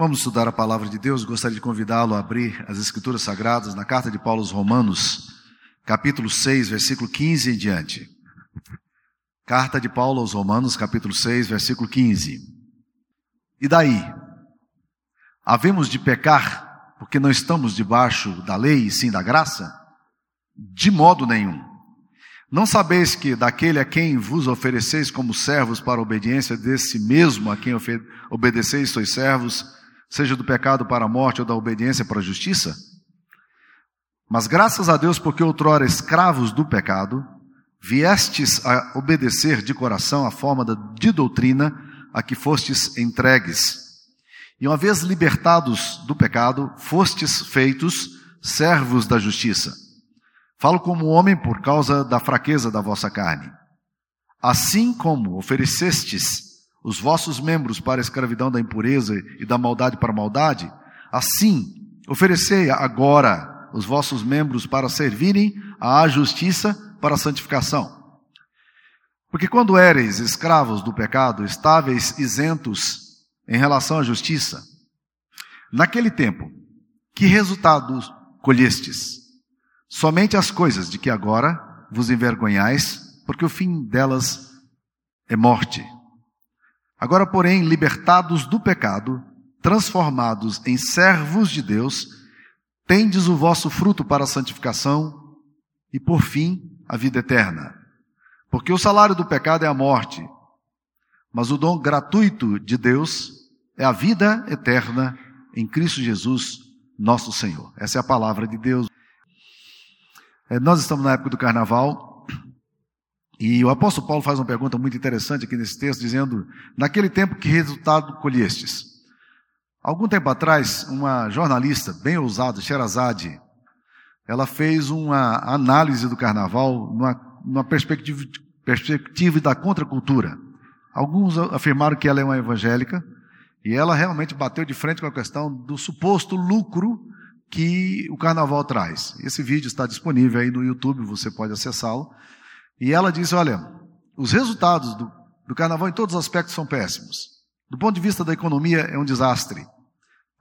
Vamos estudar a palavra de Deus. Gostaria de convidá-lo a abrir as Escrituras Sagradas na carta de Paulo aos Romanos, capítulo 6, versículo 15 em diante. Carta de Paulo aos Romanos, capítulo 6, versículo 15. E daí? Havemos de pecar porque não estamos debaixo da lei e sim da graça? De modo nenhum. Não sabeis que daquele a quem vos ofereceis como servos para a obediência, desse mesmo a quem obedeceis sois servos, seja do pecado para a morte ou da obediência para a justiça? Mas graças a Deus, porque outrora escravos do pecado, viestes a obedecer de coração a forma de doutrina a que fostes entregues. E uma vez libertados do pecado, fostes feitos servos da justiça. Falo como homem por causa da fraqueza da vossa carne. Assim como oferecestes os vossos membros para a escravidão da impureza e da maldade para a maldade, assim oferecei agora os vossos membros para servirem à justiça para a santificação. Porque quando éreis escravos do pecado, estáveis isentos em relação à justiça, naquele tempo, que resultados colhestes? Somente as coisas de que agora vos envergonhais, porque o fim delas é morte. Agora, porém, libertados do pecado, transformados em servos de Deus, tendes o vosso fruto para a santificação e, por fim, a vida eterna. Porque o salário do pecado é a morte, mas o dom gratuito de Deus é a vida eterna em Cristo Jesus, nosso Senhor. Essa é a palavra de Deus. É, nós estamos na época do carnaval e o apóstolo Paulo faz uma pergunta muito interessante aqui nesse texto, dizendo: Naquele tempo, que resultado colhestes? Algum tempo atrás, uma jornalista bem ousada, Sherazade, ela fez uma análise do carnaval numa, numa perspectiva, perspectiva da contracultura. Alguns afirmaram que ela é uma evangélica, e ela realmente bateu de frente com a questão do suposto lucro que o carnaval traz. Esse vídeo está disponível aí no YouTube, você pode acessá-lo. E ela disse: olha, os resultados do, do carnaval em todos os aspectos são péssimos. Do ponto de vista da economia, é um desastre,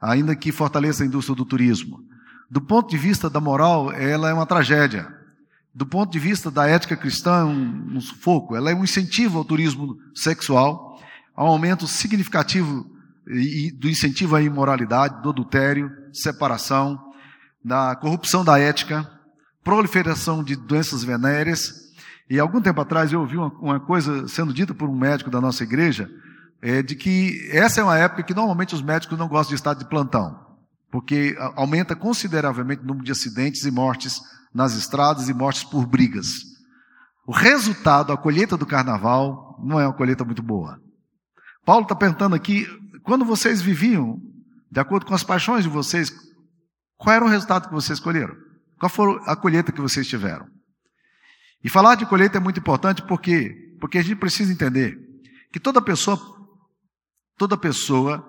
ainda que fortaleça a indústria do turismo. Do ponto de vista da moral, ela é uma tragédia. Do ponto de vista da ética cristã, é um, um sufoco. Ela é um incentivo ao turismo sexual, ao aumento significativo do incentivo à imoralidade, do adultério, separação, da corrupção da ética, proliferação de doenças venéreas e algum tempo atrás eu ouvi uma, uma coisa sendo dita por um médico da nossa igreja, é, de que essa é uma época que normalmente os médicos não gostam de estar de plantão, porque aumenta consideravelmente o número de acidentes e mortes nas estradas e mortes por brigas. O resultado, a colheita do carnaval, não é uma colheita muito boa. Paulo está perguntando aqui, quando vocês viviam, de acordo com as paixões de vocês, qual era o resultado que vocês escolheram? Qual foi a colheita que vocês tiveram? E falar de colheita é muito importante porque porque a gente precisa entender que toda pessoa toda pessoa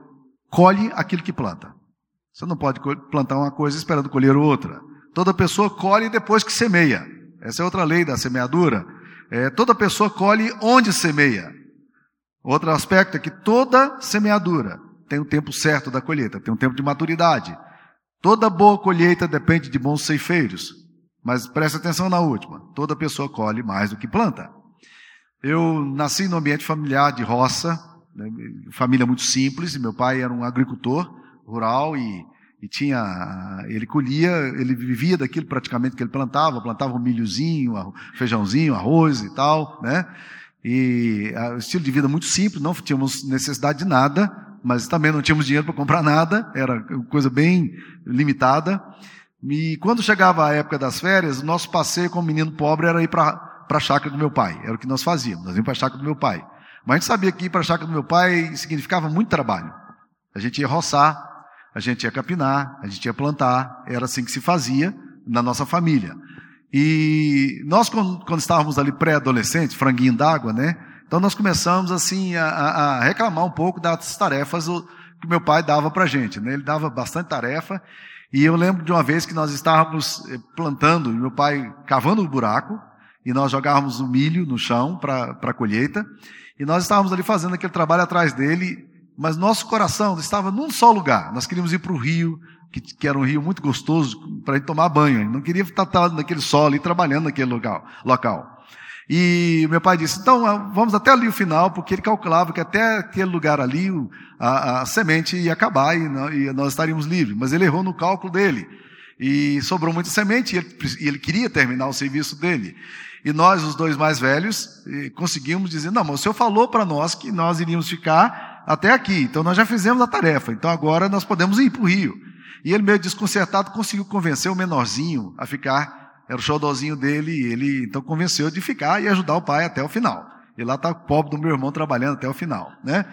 colhe aquilo que planta. Você não pode plantar uma coisa esperando colher outra. Toda pessoa colhe depois que semeia. Essa é outra lei da semeadura. É, toda pessoa colhe onde semeia. Outro aspecto é que toda semeadura tem o um tempo certo da colheita, tem um tempo de maturidade. Toda boa colheita depende de bons ceifeiros. Mas preste atenção na última: toda pessoa colhe mais do que planta. Eu nasci no ambiente familiar de roça, né, família muito simples, meu pai era um agricultor rural e, e, tinha, ele colhia, ele vivia daquilo praticamente que ele plantava, plantava um milhozinho, feijãozinho, arroz e tal, né? E o estilo de vida muito simples, não tínhamos necessidade de nada, mas também não tínhamos dinheiro para comprar nada, era coisa bem limitada. E quando chegava a época das férias, o nosso passeio como menino pobre era ir para a chácara do meu pai. Era o que nós fazíamos, nós íamos para a chácara do meu pai. Mas a gente sabia que ir para a chácara do meu pai significava muito trabalho. A gente ia roçar, a gente ia capinar, a gente ia plantar, era assim que se fazia na nossa família. E nós, quando, quando estávamos ali pré-adolescentes, franguinho d'água, né? Então nós começamos assim a, a, reclamar um pouco das tarefas que meu pai dava para gente. Né? Ele dava bastante tarefa e eu lembro de uma vez que nós estávamos eh, plantando, meu pai cavando o um buraco, e nós jogávamos o milho no chão para a colheita, e nós estávamos ali fazendo aquele trabalho atrás dele, mas nosso coração estava num só lugar. Nós queríamos ir para o rio, que, que, era um rio muito gostoso para ir tomar banho. Não queria estar naquele sol e trabalhando naquele local. local. E meu pai disse: então vamos até ali o final, porque ele calculava que até aquele lugar ali a, a semente ia acabar e, e, nós estaríamos livres. Mas ele errou no cálculo dele. E sobrou muita semente e ele, e ele queria terminar o serviço dele. E nós, os dois mais velhos, conseguimos dizer: não, mas o senhor falou para nós que nós iríamos ficar até aqui, então nós já fizemos a tarefa, então agora nós podemos ir para o rio. E ele, meio desconcertado, conseguiu convencer o menorzinho a ficar era o xodózinho dele, e ele então convenceu de ficar e ajudar o pai até o final. E lá está o pobre do meu irmão trabalhando até o final, né?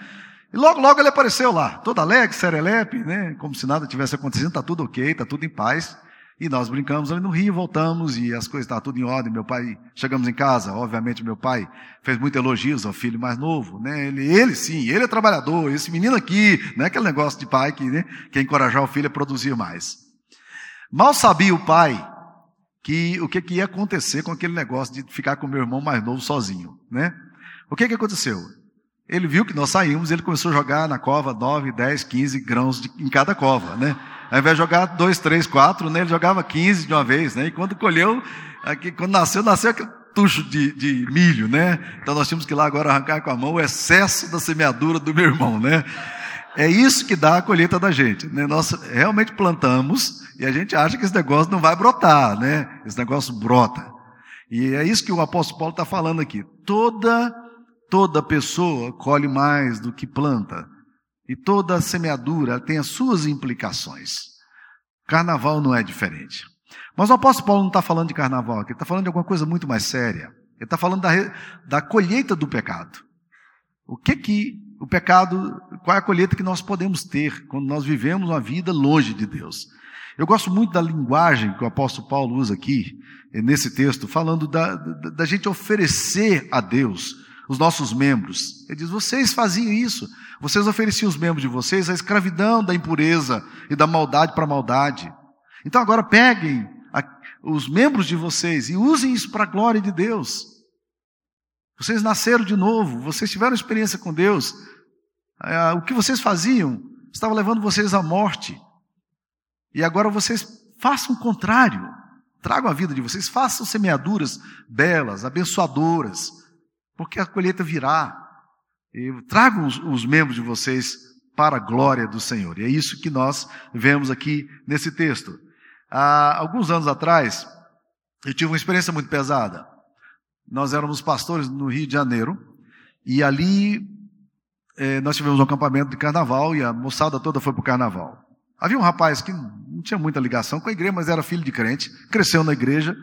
E logo, logo ele apareceu lá, todo alegre, serelepe, né? Como se nada tivesse acontecendo, está tudo ok, está tudo em paz. E nós brincamos ali no Rio, voltamos e as coisas estavam tudo em ordem. Meu pai, chegamos em casa, obviamente meu pai fez muitos elogios ao filho mais novo, né? Ele, ele sim, ele é trabalhador, esse menino aqui, não é aquele negócio de pai que né, quer encorajar o filho a produzir mais. Mal sabia o pai que o que, que ia acontecer com aquele negócio de ficar com meu irmão mais novo sozinho, né? O que que aconteceu? Ele viu que nós saímos, ele começou a jogar na cova 9, 10, 15 grãos de, em cada cova, né? Ao invés de jogar 2, 3, 4, né, ele jogava 15 de uma vez, né? E quando colheu, aqui, quando nasceu, nasceu aquele tucho de, de milho, né? Então nós tínhamos que ir lá agora arrancar com a mão o excesso da semeadura do meu irmão, né? É isso que dá a colheita da gente. Né? Nós realmente plantamos e a gente acha que esse negócio não vai brotar, né? Esse negócio brota. E é isso que o apóstolo Paulo está falando aqui. Toda, toda pessoa colhe mais do que planta. E toda semeadura tem as suas implicações. Carnaval não é diferente. Mas o apóstolo Paulo não está falando de carnaval aqui, ele está falando de alguma coisa muito mais séria. Ele está falando da, da colheita do pecado. O que que o pecado, qual é a colheita que nós podemos ter quando nós vivemos uma vida longe de Deus. Eu gosto muito da linguagem que o apóstolo Paulo usa aqui, eh, nesse texto, falando da, da, da gente oferecer a Deus os nossos membros. Ele diz: vocês faziam isso, vocês ofereciam os membros de vocês a escravidão da impureza e da maldade para a maldade. Então agora peguem a, os membros de vocês e usem isso para a glória de Deus. Vocês nasceram de novo, vocês tiveram experiência com Deus. É, o que vocês faziam estava levando vocês à morte. E agora vocês façam o contrário. Tragam a vida de vocês, façam semeaduras belas, abençoadoras, porque a colheita virá. E tragam os, os membros de vocês para a glória do Senhor. E é isso que nós vemos aqui nesse texto. Há alguns anos atrás, eu tive uma experiência muito pesada. Nós éramos pastores no Rio de Janeiro, e ali eh, nós tivemos um acampamento de carnaval, e a moçada toda foi para o carnaval. Havia um rapaz que não tinha muita ligação com a igreja, mas era filho de crente, cresceu na igreja,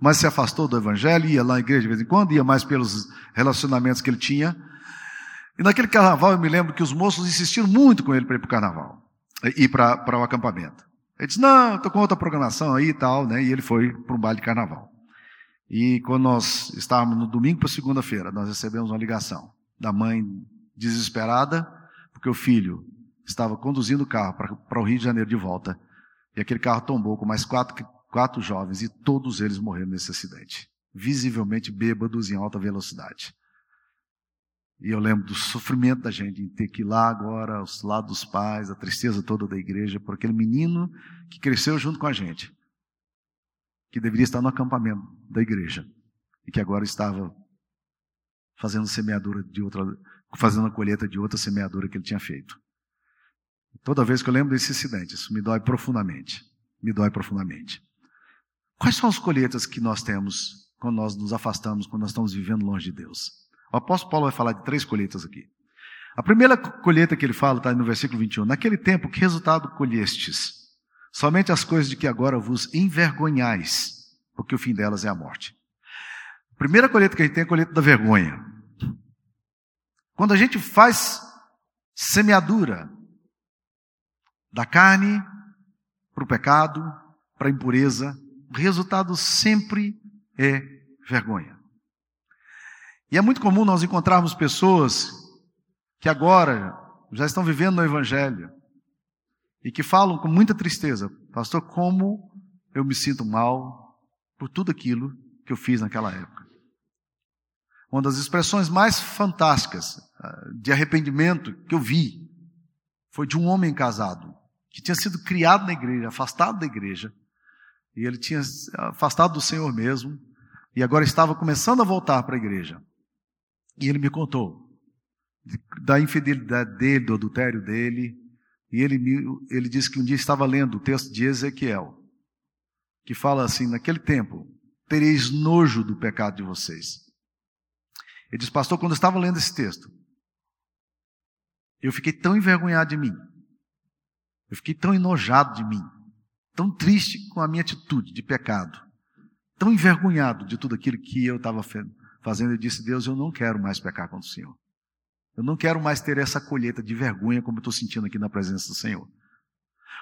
mas se afastou do evangelho, ia lá na igreja de vez em quando, ia mais pelos relacionamentos que ele tinha. E naquele carnaval eu me lembro que os moços insistiram muito com ele para ir para o carnaval, ir para o acampamento. Ele disse, não, estou com outra programação aí e tal, né? E ele foi para um baile de carnaval. E quando nós estávamos no domingo para segunda-feira, nós recebemos uma ligação da mãe desesperada, porque o filho estava conduzindo o carro para, o Rio de Janeiro de volta, e aquele carro tombou com mais quatro, quatro jovens, e todos eles morreram nesse acidente, visivelmente bêbados em alta velocidade. E eu lembro do sofrimento da gente em ter que ir lá agora, aos lados dos pais, a tristeza toda da igreja, por aquele menino que cresceu junto com a gente que deveria estar no acampamento da igreja e que agora estava fazendo semeadura de outra, fazendo a colheita de outra semeadura que ele tinha feito. Toda vez que eu lembro desse incidente, isso me dói profundamente. Me dói profundamente. Quais são as colheitas que nós temos quando nós nos afastamos, quando nós estamos vivendo longe de Deus? O apóstolo Paulo vai falar de três colheitas aqui. A primeira colheita que ele fala está no versículo 21. Naquele tempo, que resultado colhestes? Somente as coisas de que agora vos envergonhais, porque o fim delas é a morte. A primeira colheita que a gente tem é a colheita da vergonha. Quando a gente faz semeadura da carne para o pecado, para a impureza, o resultado sempre é vergonha. E é muito comum nós encontrarmos pessoas que agora já estão vivendo no Evangelho, e que falam com muita tristeza: Pastor, como eu me sinto mal por tudo aquilo que eu fiz naquela época. Uma das expressões mais fantásticas ah, de arrependimento que eu vi foi de um homem casado, que tinha sido criado na igreja, afastado da igreja, e ele tinha afastado do Senhor mesmo, e agora estava começando a voltar para a igreja. E ele me contou da infidelidade dele, do adultério dele, e ele, ele disse que um dia estava lendo o texto de Ezequiel, que fala assim: naquele tempo tereis nojo do pecado de vocês. Ele diz, pastor, quando eu estava lendo esse texto, eu fiquei tão envergonhado de mim, eu fiquei tão enojado de mim, tão triste com a minha atitude de pecado, tão envergonhado de tudo aquilo que eu estava fazendo. Eu disse, Deus, eu não quero mais pecar contra o Senhor. Eu não quero mais ter essa colheita de vergonha como eu estou sentindo aqui na presença do Senhor.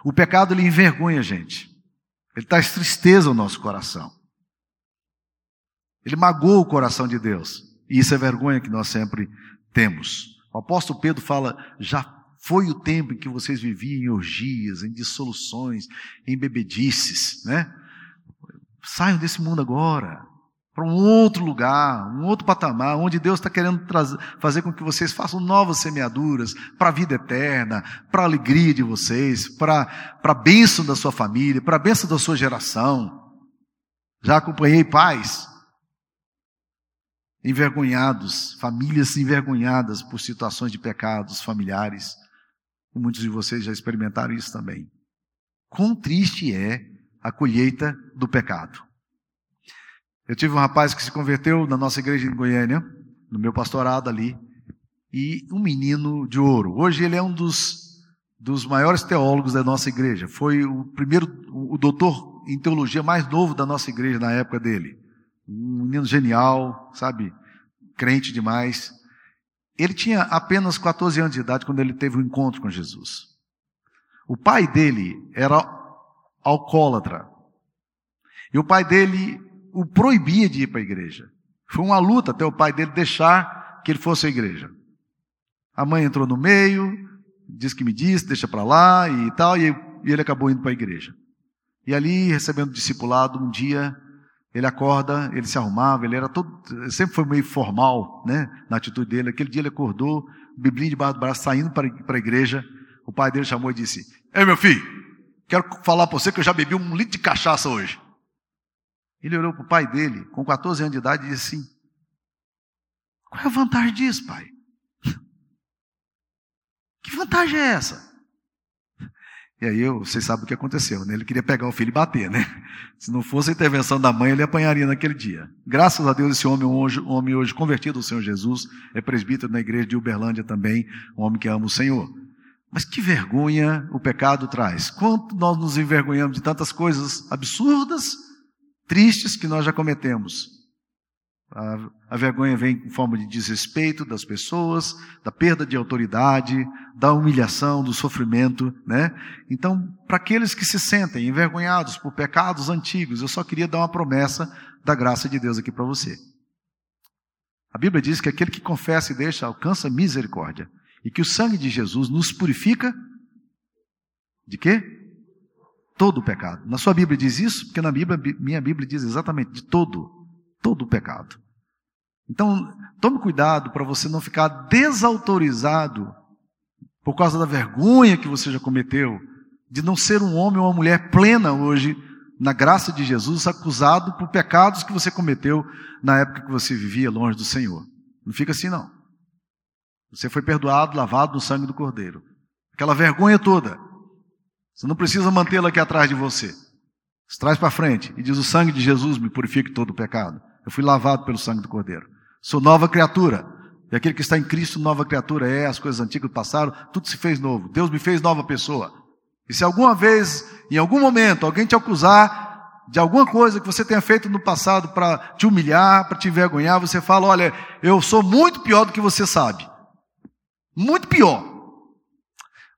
O pecado ele envergonha a gente. Ele traz tristeza ao nosso coração. Ele magoa o coração de Deus. E isso é vergonha que nós sempre temos. O apóstolo Pedro fala: já foi o tempo em que vocês viviam em orgias, em dissoluções, em bebedices, né? Saiam desse mundo agora para um outro lugar, um outro patamar, onde Deus está querendo trazer, fazer com que vocês façam novas semeaduras para a vida eterna, para a alegria de vocês, para, a bênção da sua família, para a bênção da sua geração. Já acompanhei pais envergonhados, famílias envergonhadas por situações de pecados familiares. E muitos de vocês já experimentaram isso também. Quão triste é a colheita do pecado. Eu tive um rapaz que se converteu na nossa igreja em Goiânia, no meu pastorado ali, e um menino de ouro. Hoje ele é um dos, dos maiores teólogos da nossa igreja. Foi o primeiro, o doutor em teologia mais novo da nossa igreja na época dele. Um menino genial, sabe? Crente demais. Ele tinha apenas 14 anos de idade quando ele teve um encontro com Jesus. O pai dele era alcoólatra. E o pai dele o proibia de ir para a igreja. Foi uma luta até o pai dele deixar que ele fosse à igreja. A mãe entrou no meio, disse que me disse, deixa para lá e tal, e ele acabou indo para a igreja. E ali, recebendo discipulado, um dia ele acorda, ele se arrumava, ele era todo, sempre foi meio formal, né, na atitude dele. Aquele dia ele acordou, biblinho debaixo do braço, saindo para a igreja. O pai dele chamou e disse: Ei, meu filho, quero falar para você que eu já bebi um litro de cachaça hoje. Ele olhou para o pai dele, com 14 anos de idade, e disse assim: Qual é a vantagem disso, pai? Que vantagem é essa? E aí vocês sabem o que aconteceu, né? Ele queria pegar o filho e bater, né? Se não fosse a intervenção da mãe, ele apanharia naquele dia. Graças a Deus, esse homem, hoje, homem hoje convertido ao Senhor Jesus, é presbítero na igreja de Uberlândia também, um homem que ama o Senhor. Mas que vergonha o pecado traz. Quanto nós nos envergonhamos de tantas coisas absurdas tristes que nós já cometemos. A, a, vergonha vem em forma de desrespeito das pessoas, da perda de autoridade, da humilhação, do sofrimento, né? Então, para aqueles que se sentem envergonhados por pecados antigos, eu só queria dar uma promessa da graça de Deus aqui para você. A Bíblia diz que aquele que confessa e deixa alcança misericórdia e que o sangue de Jesus nos purifica de quê? Todo o pecado. Na sua Bíblia diz isso? Porque na Bíblia, minha Bíblia diz exatamente de todo, todo o pecado. Então, tome cuidado para você não ficar desautorizado por causa da vergonha que você já cometeu, de não ser um homem ou uma mulher plena hoje, na graça de Jesus, acusado por pecados que você cometeu na época que você vivia longe do Senhor. Não fica assim, não. Você foi perdoado, lavado no sangue do Cordeiro. Aquela vergonha toda você não precisa mantê-la aqui atrás de você. Você traz para frente e diz: O sangue de Jesus me purifica todo o pecado. Eu fui lavado pelo sangue do Cordeiro. Sou nova criatura. E aquele que está em Cristo, nova criatura é, as coisas antigas passaram, tudo se fez novo. Deus me fez nova pessoa. E se alguma vez, em algum momento, alguém te acusar de alguma coisa que você tenha feito no passado para te humilhar, para te envergonhar, você fala: Olha, eu sou muito pior do que você sabe. Muito pior.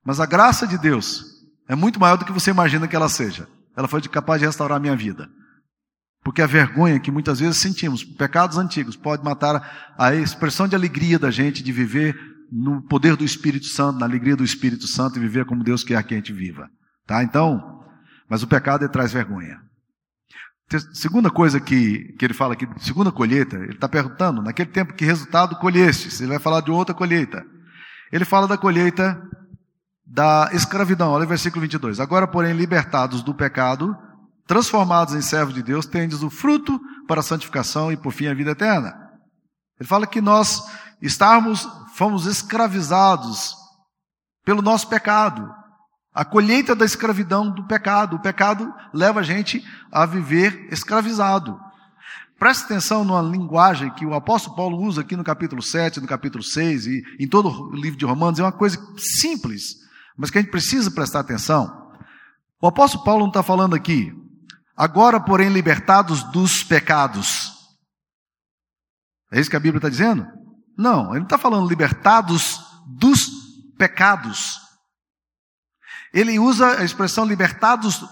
Mas a graça de Deus é muito maior do que você imagina que ela seja. Ela foi capaz de restaurar a minha vida. Porque a vergonha que muitas vezes sentimos, pecados antigos, pode matar a expressão de alegria da gente de viver no poder do Espírito Santo, na alegria do Espírito Santo e viver como Deus quer que a gente viva. Tá? Então, mas o pecado traz vergonha. Segunda coisa que, que ele fala aqui, segunda colheita, ele está perguntando, naquele tempo que resultado colheste? Ele vai falar de outra colheita. Ele fala da colheita da escravidão. Olha o versículo 22. Agora, porém, libertados do pecado, transformados em servos de Deus, tendes o fruto para a santificação e, por fim, a vida eterna. Ele fala que nós estávamos, fomos escravizados pelo nosso pecado. A colheita da escravidão do pecado. O pecado leva a gente a viver escravizado. Preste atenção numa linguagem que o apóstolo Paulo usa aqui no capítulo 7, no capítulo 6 e em todo o livro de Romanos. É uma coisa simples, mas que a gente precisa prestar atenção. O apóstolo Paulo não está falando aqui, agora, porém, libertados dos pecados. É isso que a Bíblia está dizendo? Não, ele não está falando libertados dos pecados. Ele usa a expressão libertados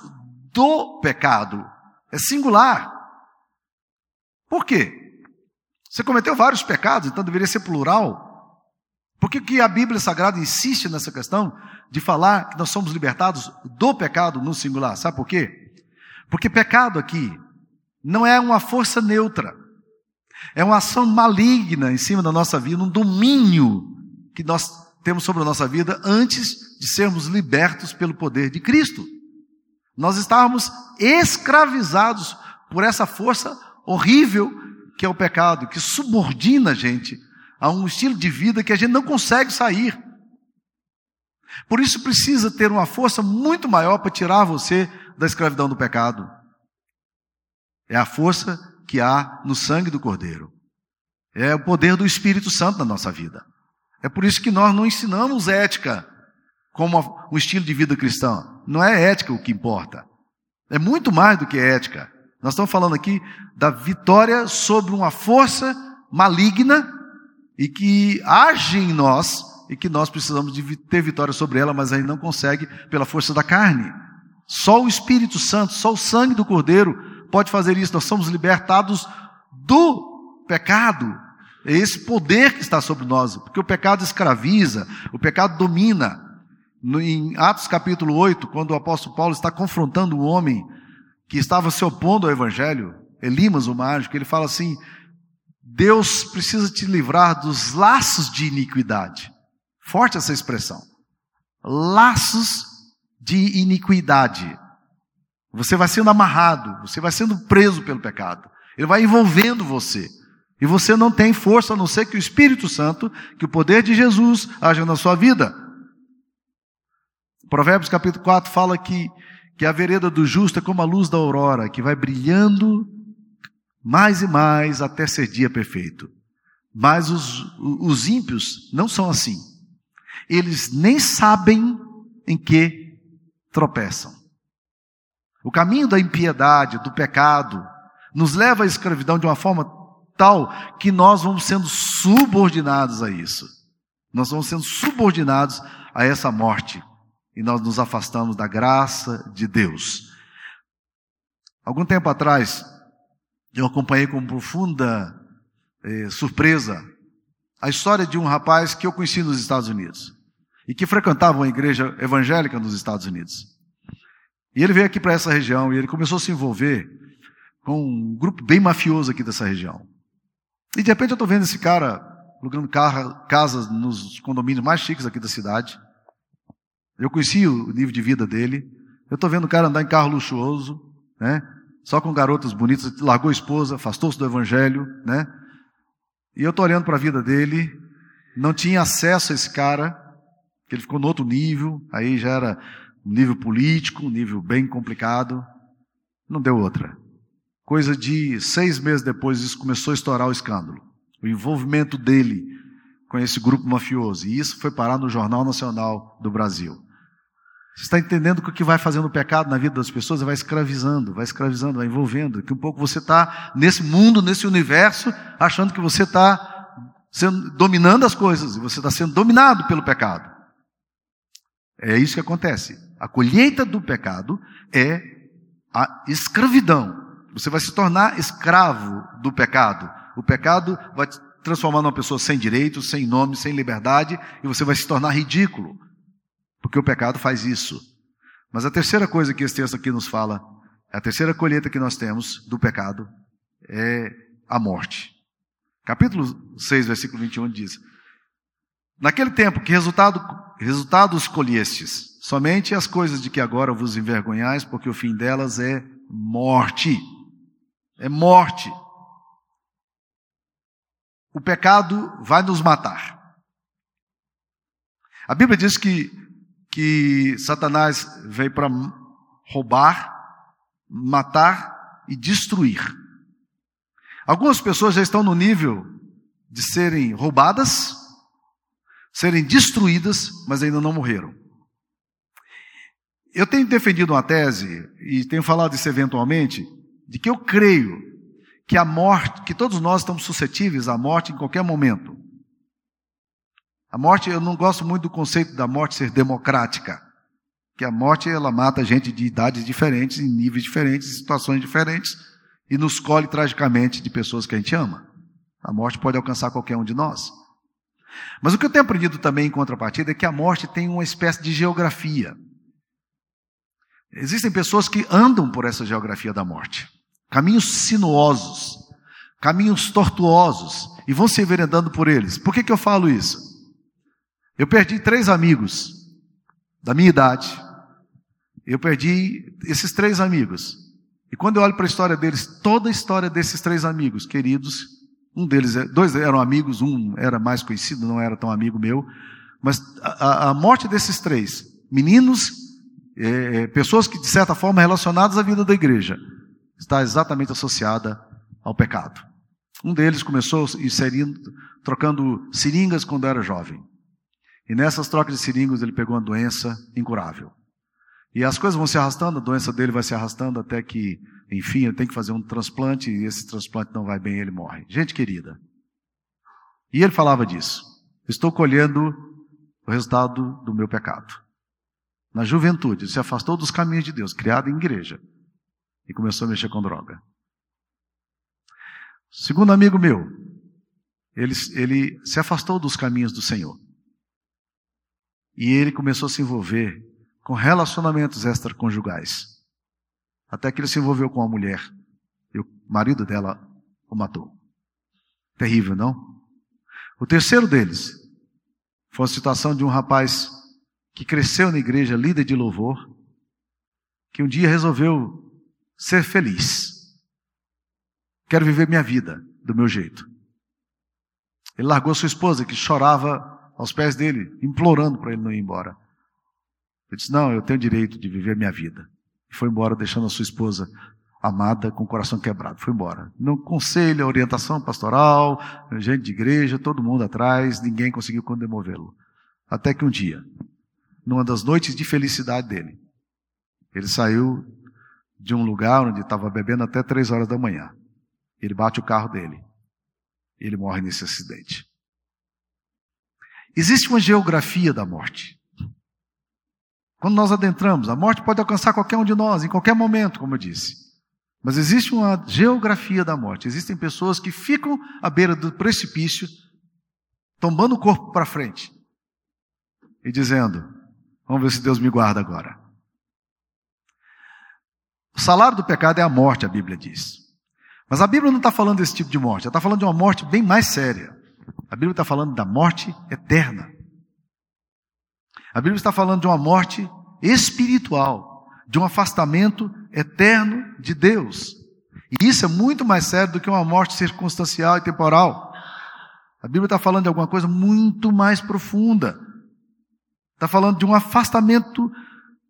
do pecado. É singular. Por quê? Você cometeu vários pecados, então deveria ser plural. Por que, que a Bíblia Sagrada insiste nessa questão de falar que nós somos libertados do pecado no singular? Sabe por quê? Porque pecado aqui não é uma força neutra. É uma ação maligna em cima da nossa vida, um domínio que nós temos sobre a nossa vida antes de sermos libertos pelo poder de Cristo. Nós estávamos escravizados por essa força horrível que é o pecado, que subordina a gente a um estilo de vida que a gente não consegue sair. Por isso precisa ter uma força muito maior para tirar você da escravidão do pecado. É a força que há no sangue do Cordeiro. É o poder do Espírito Santo na nossa vida. É por isso que nós não ensinamos ética como um estilo de vida cristão. Não é ética o que importa. É muito mais do que ética. Nós estamos falando aqui da vitória sobre uma força maligna e que age em nós e que nós precisamos de ter vitória sobre ela, mas ainda não consegue pela força da carne. Só o Espírito Santo, só o sangue do Cordeiro pode fazer isso. Nós somos libertados do pecado. É esse poder que está sobre nós, porque o pecado escraviza, o pecado domina. Em Atos capítulo 8, quando o apóstolo Paulo está confrontando o homem que estava se opondo ao evangelho, Elimas, o mágico, ele fala assim: Deus precisa te livrar dos laços de iniquidade. Forte essa expressão. Laços de iniquidade. Você vai sendo amarrado, você vai sendo preso pelo pecado. Ele vai envolvendo você. E você não tem força a não ser que o Espírito Santo, que o poder de Jesus haja na sua vida. Provérbios capítulo 4 fala que, que a vereda do justo é como a luz da aurora, que vai brilhando mais e mais até ser dia perfeito. Mas os, os ímpios não são assim. Eles nem sabem em que tropeçam. O caminho da impiedade, do pecado, nos leva à escravidão de uma forma tal que nós vamos sendo subordinados a isso. Nós vamos sendo subordinados a essa morte. E nós nos afastamos da graça de Deus. Algum tempo atrás, eu acompanhei com profunda eh, surpresa a história de um rapaz que eu conheci nos Estados Unidos e que frequentava uma igreja evangélica nos Estados Unidos. E ele veio aqui para essa região e ele começou a se envolver com um grupo bem mafioso aqui dessa região. E de repente eu estou vendo esse cara alugando casas nos condomínios mais chiques aqui da cidade. Eu conheci o nível de vida dele. Eu estou vendo o cara andar em carro luxuoso, né? só com garotas bonitas, largou a esposa, afastou-se do evangelho, né? E eu estou olhando para a vida dele, não tinha acesso a esse cara, que ele ficou no outro nível, aí já era um nível político, um nível bem complicado. Não deu outra. Coisa de seis meses depois, isso começou a estourar o escândalo. O envolvimento dele com esse grupo mafioso. E isso foi parar no Jornal Nacional do Brasil. Você está entendendo que o que vai fazendo o pecado na vida das pessoas vai escravizando, vai escravizando, vai envolvendo. Que um pouco você está nesse mundo, nesse universo, achando que você está sendo, dominando as coisas e você está sendo dominado pelo pecado. É isso que acontece. A colheita do pecado é a escravidão. Você vai se tornar escravo do pecado. O pecado vai te transformar numa pessoa sem direitos, sem nome, sem liberdade, e você vai se tornar ridículo. Porque o pecado faz isso. Mas a terceira coisa que esse texto aqui nos fala, a terceira colheita que nós temos do pecado, é a morte. Capítulo 6, versículo 21 diz: Naquele tempo, que resultado resultados colhestes? Somente as coisas de que agora vos envergonhais, porque o fim delas é morte. É morte. O pecado vai nos matar. A Bíblia diz que, que Satanás veio para roubar, matar e destruir. Algumas pessoas já estão no nível de serem roubadas, serem destruídas, mas ainda não morreram. Eu tenho defendido uma tese, e tenho falado isso eventualmente, de que eu creio que a morte, que todos nós estamos suscetíveis à morte em qualquer momento. A morte, eu não gosto muito do conceito da morte ser democrática, que a morte ela mata gente de idades diferentes, em níveis diferentes, em situações diferentes, e nos colhe tragicamente de pessoas que a gente ama. A morte pode alcançar qualquer um de nós. Mas o que eu tenho aprendido também em contrapartida é que a morte tem uma espécie de geografia. Existem pessoas que andam por essa geografia da morte. Caminhos sinuosos, caminhos tortuosos, e vão se enveredando por eles. Por que, que eu falo isso? Eu perdi três amigos da minha idade. Eu perdi esses três amigos. E quando eu olho para a história deles, toda a história desses três amigos queridos, um deles, é, dois eram amigos, um era mais conhecido, não era tão amigo meu, mas a, a morte desses três, meninos, é, é, pessoas que de certa forma relacionadas à vida da igreja, está exatamente associada ao pecado. Um deles começou inserindo, trocando seringas quando era jovem. E nessas trocas de seringas ele pegou uma doença incurável. E as coisas vão se arrastando, a doença dele vai se arrastando até que, enfim, ele tem que fazer um transplante e esse transplante não vai bem, ele morre. Gente querida. E ele falava disso. Estou colhendo o resultado do meu pecado. Na juventude, ele se afastou dos caminhos de Deus, criado em igreja, e começou a mexer com droga. Segundo amigo meu, ele, ele se afastou dos caminhos do Senhor. E ele começou a se envolver com relacionamentos extraconjugais. Até que ele se envolveu com uma mulher. E o marido dela o matou. Terrível, não? O terceiro deles foi a situação de um rapaz que cresceu na igreja, líder de louvor, que um dia resolveu ser feliz. Quero viver minha vida do meu jeito. Ele largou sua esposa, que chorava aos pés dele, implorando para ele não ir embora. Ele disse: Não, eu tenho direito de viver minha vida. E foi embora, deixando a sua esposa amada com o coração quebrado. Foi embora. Não conselho, orientação pastoral, gente de igreja, todo mundo atrás, ninguém conseguiu condemovê-lo. Até que um dia, numa das noites de felicidade dele, ele saiu de um lugar onde estava bebendo até três horas da manhã. Ele bate o carro dele. Ele morre nesse acidente. Existe uma geografia da morte. Quando nós adentramos, a morte pode alcançar qualquer um de nós, em qualquer momento, como eu disse. Mas existe uma geografia da morte. Existem pessoas que ficam à beira do precipício, tombando o corpo para frente e dizendo: Vamos ver se Deus me guarda agora. O salário do pecado é a morte, a Bíblia diz. Mas a Bíblia não está falando desse tipo de morte, ela está falando de uma morte bem mais séria. A Bíblia está falando da morte eterna. A Bíblia está falando de uma morte espiritual, de um afastamento eterno de Deus. E isso é muito mais sério do que uma morte circunstancial e temporal. A Bíblia está falando de alguma coisa muito mais profunda. Está falando de um afastamento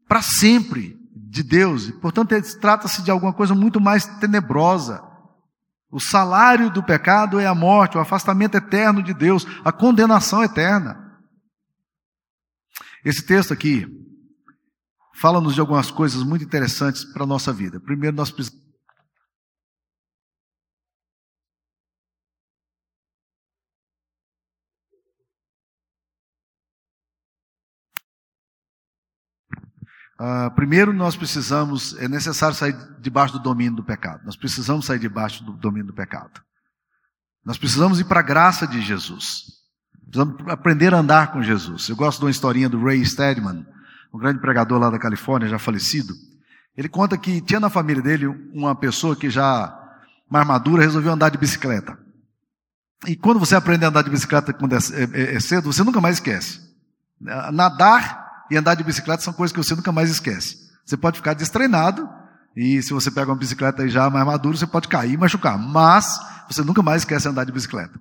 para sempre de Deus. E, portanto, trata-se de alguma coisa muito mais tenebrosa, o salário do pecado é a morte, o afastamento eterno de Deus, a condenação eterna. Esse texto aqui fala-nos de algumas coisas muito interessantes para a nossa vida. Primeiro, nós precisamos. Uh, primeiro, nós precisamos, é necessário sair debaixo do domínio do pecado. Nós precisamos sair debaixo do domínio do pecado. Nós precisamos ir para a graça de Jesus. Precisamos aprender a andar com Jesus. Eu gosto de uma historinha do Ray Steadman, um grande pregador lá da Califórnia, já falecido. Ele conta que tinha na família dele uma pessoa que já, mais madura, resolveu andar de bicicleta. E quando você aprende a andar de bicicleta quando é, é, é cedo, você nunca mais esquece. Nadar e andar de bicicleta são coisas que você nunca mais esquece. Você pode ficar destreinado, e se você pega uma bicicleta já mais madura, você pode cair e machucar. Mas você nunca mais esquece andar de bicicleta.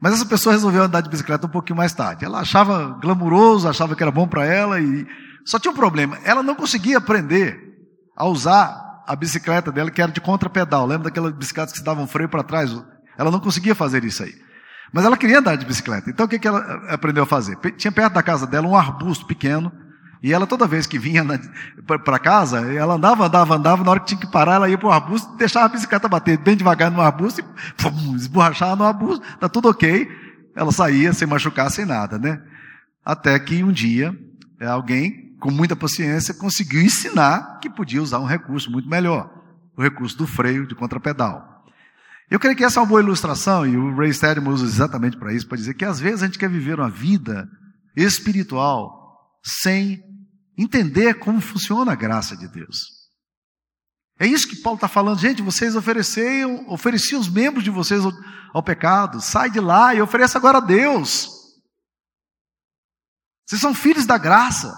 Mas essa pessoa resolveu andar de bicicleta um pouquinho mais tarde. Ela achava glamuroso, achava que era bom para ela e só tinha um problema. Ela não conseguia aprender a usar a bicicleta dela que era de contrapedal. Lembra daquelas bicicletas que se davam freio para trás? Ela não conseguia fazer isso aí. Mas ela queria andar de bicicleta. Então o que, que ela aprendeu a fazer? Tinha perto da casa dela um arbusto pequeno. E ela toda vez que vinha para casa, ela andava, andava, andava, na hora que tinha que parar, ela ia para o arbusto, deixava a bicicleta bater bem devagar no arbusto e pum, esborrachava no arbusto, tá tudo ok. Ela saía sem machucar, sem nada, né? Até que um dia, é, alguém, com muita paciência, conseguiu ensinar que podia usar um recurso muito melhor, o recurso do freio de contrapedal. Eu creio que essa é uma boa ilustração, e o Ray Stedman usa exatamente para isso, para dizer que às vezes a gente quer viver uma vida espiritual sem entender como funciona a graça de Deus. É isso que Paulo está falando, gente, vocês ofereciam, ofereciam os membros de vocês ao, ao pecado, sai de lá e ofereça agora a Deus. Vocês são filhos da graça.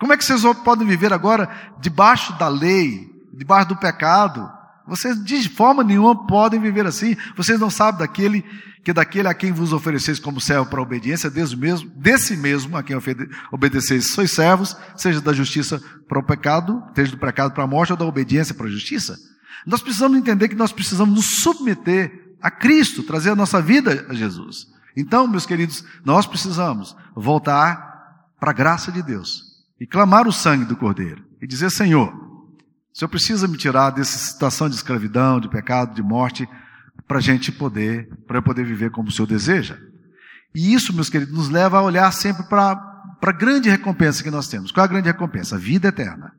Como é que vocês podem viver agora debaixo da lei, debaixo do pecado? Vocês de forma nenhuma podem viver assim. Vocês não sabem daquele que daquele a quem vos ofereceis como servo para a obediência, Deus mesmo, desse mesmo a quem obedeceis sois servos, seja da justiça para o pecado, seja do pecado para a morte ou da obediência para a justiça. Nós precisamos entender que nós precisamos nos submeter a Cristo, trazer a nossa vida a Jesus. Então, meus queridos, nós precisamos voltar para a graça de Deus e clamar o sangue do Cordeiro e dizer: Senhor, o Senhor precisa me tirar dessa situação de escravidão, de pecado, de morte, para a gente poder, para eu poder viver como o Senhor deseja. E isso, meus queridos, nos leva a olhar sempre para a grande recompensa que nós temos. Qual é a grande recompensa? A vida eterna.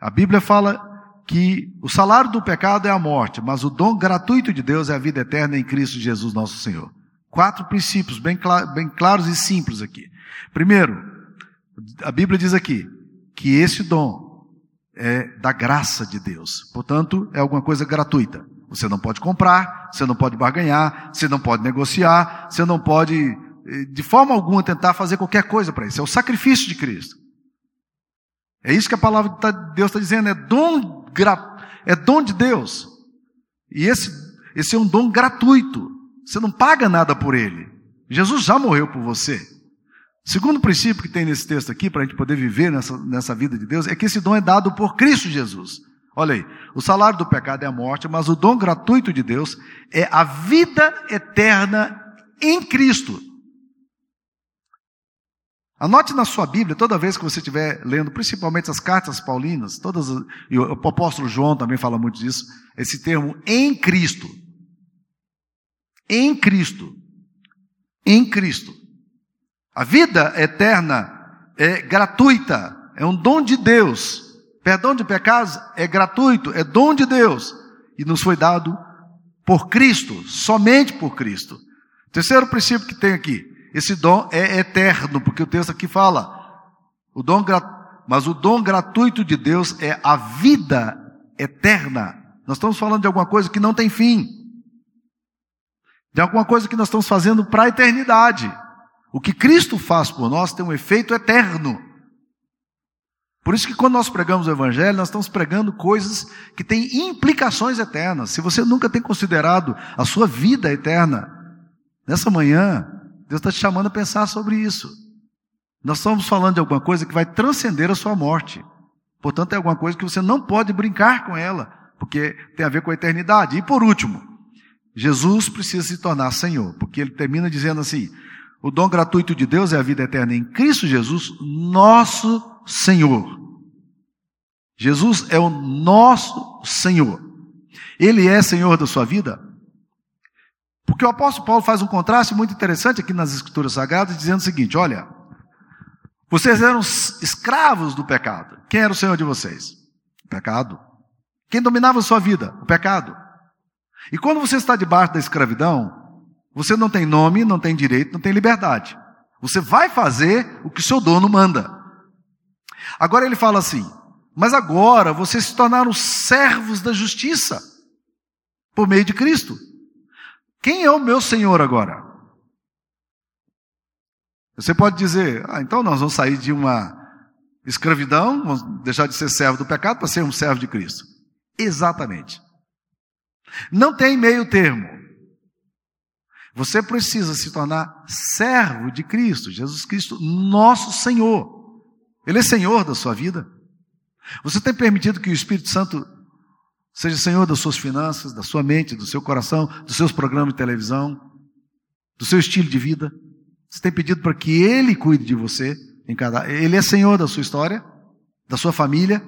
A Bíblia fala que o salário do pecado é a morte, mas o dom gratuito de Deus é a vida eterna em Cristo Jesus, nosso Senhor. Quatro princípios bem, bem claros e simples aqui. Primeiro, a Bíblia diz aqui que esse dom é da graça de Deus. Portanto, é alguma coisa gratuita. Você não pode comprar, você não pode barganhar, você não pode negociar, você não pode, eh, de forma alguma, tentar fazer qualquer coisa para isso. É o sacrifício de Cristo. É isso que a palavra de Deus está dizendo, é dom, é dom de Deus. E esse, esse é um dom gratuito. Você não paga nada por ele. Jesus já morreu por você. Segundo princípio que tem nesse texto aqui, para a gente poder viver nessa, nessa vida de Deus, é que esse dom é dado por Cristo Jesus. Olha aí, o salário do pecado é a morte, mas o dom gratuito de Deus é a vida eterna em Cristo. Anote na sua Bíblia, toda vez que você estiver lendo, principalmente as cartas paulinas, todas, e o apóstolo João também fala muito disso, esse termo em Cristo. Em Cristo. Em Cristo. A vida eterna é gratuita, é um dom de Deus. Perdão de pecados é gratuito, é dom de Deus e nos foi dado por Cristo, somente por Cristo. Terceiro princípio que tem aqui, esse dom é eterno, porque o texto aqui fala, o dom mas o dom gratuito de Deus é a vida eterna. Nós estamos falando de alguma coisa que não tem fim. De alguma coisa que nós estamos fazendo para a eternidade. O que Cristo faz por nós tem um efeito eterno. Por isso que quando nós pregamos o Evangelho, nós estamos pregando coisas que têm implicações eternas. Se você nunca tem considerado a sua vida eterna, nessa manhã, Deus está te chamando a pensar sobre isso. Nós estamos falando de alguma coisa que vai transcender a sua morte. Portanto, é alguma coisa que você não pode brincar com ela, porque tem a ver com a eternidade. E por último, Jesus precisa se tornar Senhor, porque ele termina dizendo assim: o dom gratuito de Deus é a vida eterna em Cristo Jesus, nosso Senhor. Jesus é o nosso Senhor. Ele é Senhor da sua vida? Porque o apóstolo Paulo faz um contraste muito interessante aqui nas Escrituras Sagradas, dizendo o seguinte: olha, vocês eram escravos do pecado. Quem era o Senhor de vocês? O pecado. Quem dominava a sua vida? O pecado. E quando você está debaixo da escravidão, você não tem nome, não tem direito, não tem liberdade. Você vai fazer o que o seu dono manda. Agora ele fala assim: mas agora vocês se tornaram servos da justiça por meio de Cristo. Quem é o meu Senhor agora? Você pode dizer, ah, então nós vamos sair de uma escravidão, vamos deixar de ser servo do pecado para ser um servo de Cristo. Exatamente. Não tem meio termo. Você precisa se tornar servo de Cristo, Jesus Cristo, nosso Senhor. Ele é Senhor da sua vida. Você tem permitido que o Espírito Santo seja Senhor das suas finanças, da sua mente, do seu coração, dos seus programas de televisão, do seu estilo de vida? Você tem pedido para que Ele cuide de você em cada. Ele é Senhor da sua história, da sua família.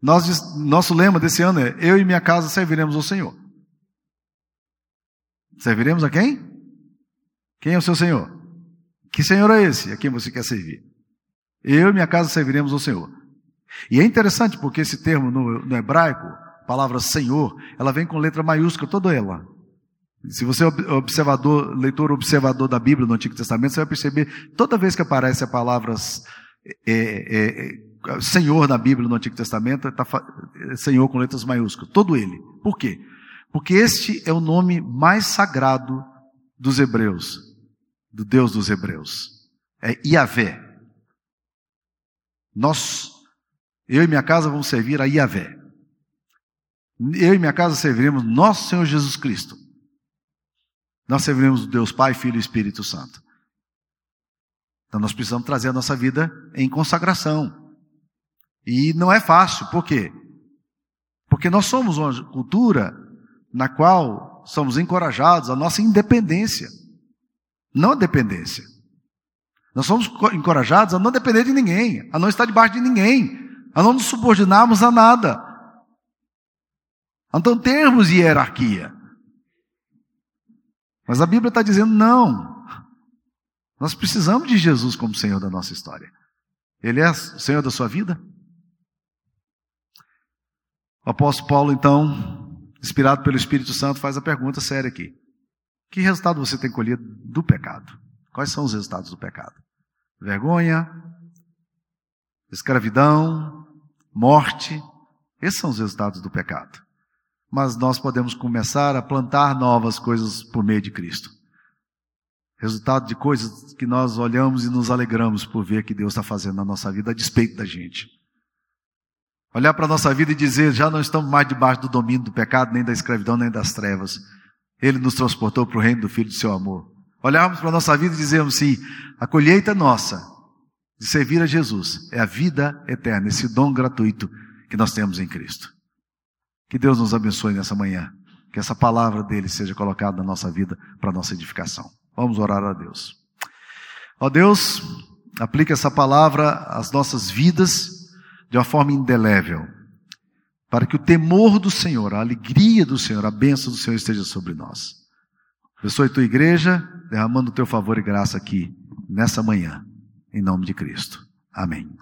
Nós, nosso lema desse ano é: Eu e minha casa serviremos ao Senhor. Serviremos a quem? Quem é o seu Senhor? Que Senhor é esse a quem você quer servir? Eu e minha casa serviremos ao Senhor. E é interessante porque esse termo no, no hebraico, a palavra Senhor, ela vem com letra maiúscula, toda ela. Se você é observador, leitor observador da Bíblia no Antigo Testamento, você vai perceber, toda vez que aparece a palavra é, é, é, Senhor na Bíblia no Antigo Testamento, está Senhor com letras maiúsculas, todo ele. Por quê? Porque este é o nome mais sagrado dos hebreus, do Deus dos hebreus. É Iavé. Nós, eu e minha casa vamos servir a Iavé. Eu e minha casa serviremos nosso Senhor Jesus Cristo. Nós serviremos Deus Pai, Filho e Espírito Santo. Então nós precisamos trazer a nossa vida em consagração. E não é fácil, por quê? Porque nós somos uma cultura na qual somos encorajados a nossa independência, não a dependência. Nós somos encorajados a não depender de ninguém, a não estar debaixo de ninguém, a não nos subordinarmos a nada, a não termos hierarquia. Mas a Bíblia está dizendo não. Nós precisamos de Jesus como Senhor da nossa história. Ele é o Senhor da sua vida? O apóstolo Paulo, então, inspirado pelo Espírito Santo, faz a pergunta séria aqui: Que resultado você tem colhido do pecado? Quais são os resultados do pecado? Vergonha, escravidão, morte. Esses são os resultados do pecado mas nós podemos começar a plantar novas coisas por meio de Cristo. Resultado de coisas que nós olhamos e nos alegramos por ver que Deus está fazendo na nossa vida a despeito da gente. Olhar para a nossa vida e dizer, já não estamos mais debaixo do domínio do pecado, nem da escravidão, nem das trevas. Ele nos transportou para o reino do Filho do seu amor. Olharmos para a nossa vida e dizermos sim, a colheita nossa de servir a Jesus é a vida eterna, esse dom gratuito que nós temos em Cristo. Que Deus nos abençoe nessa manhã. Que essa palavra dele seja colocada na nossa vida para nossa edificação. Vamos orar a Deus. Ó Deus, aplique essa palavra às nossas vidas de uma forma indelével, para que o temor do Senhor, a alegria do Senhor, a bênção do Senhor esteja sobre nós. Abençoe tua igreja, derramando o teu favor e graça aqui nessa manhã, em nome de Cristo. Amém.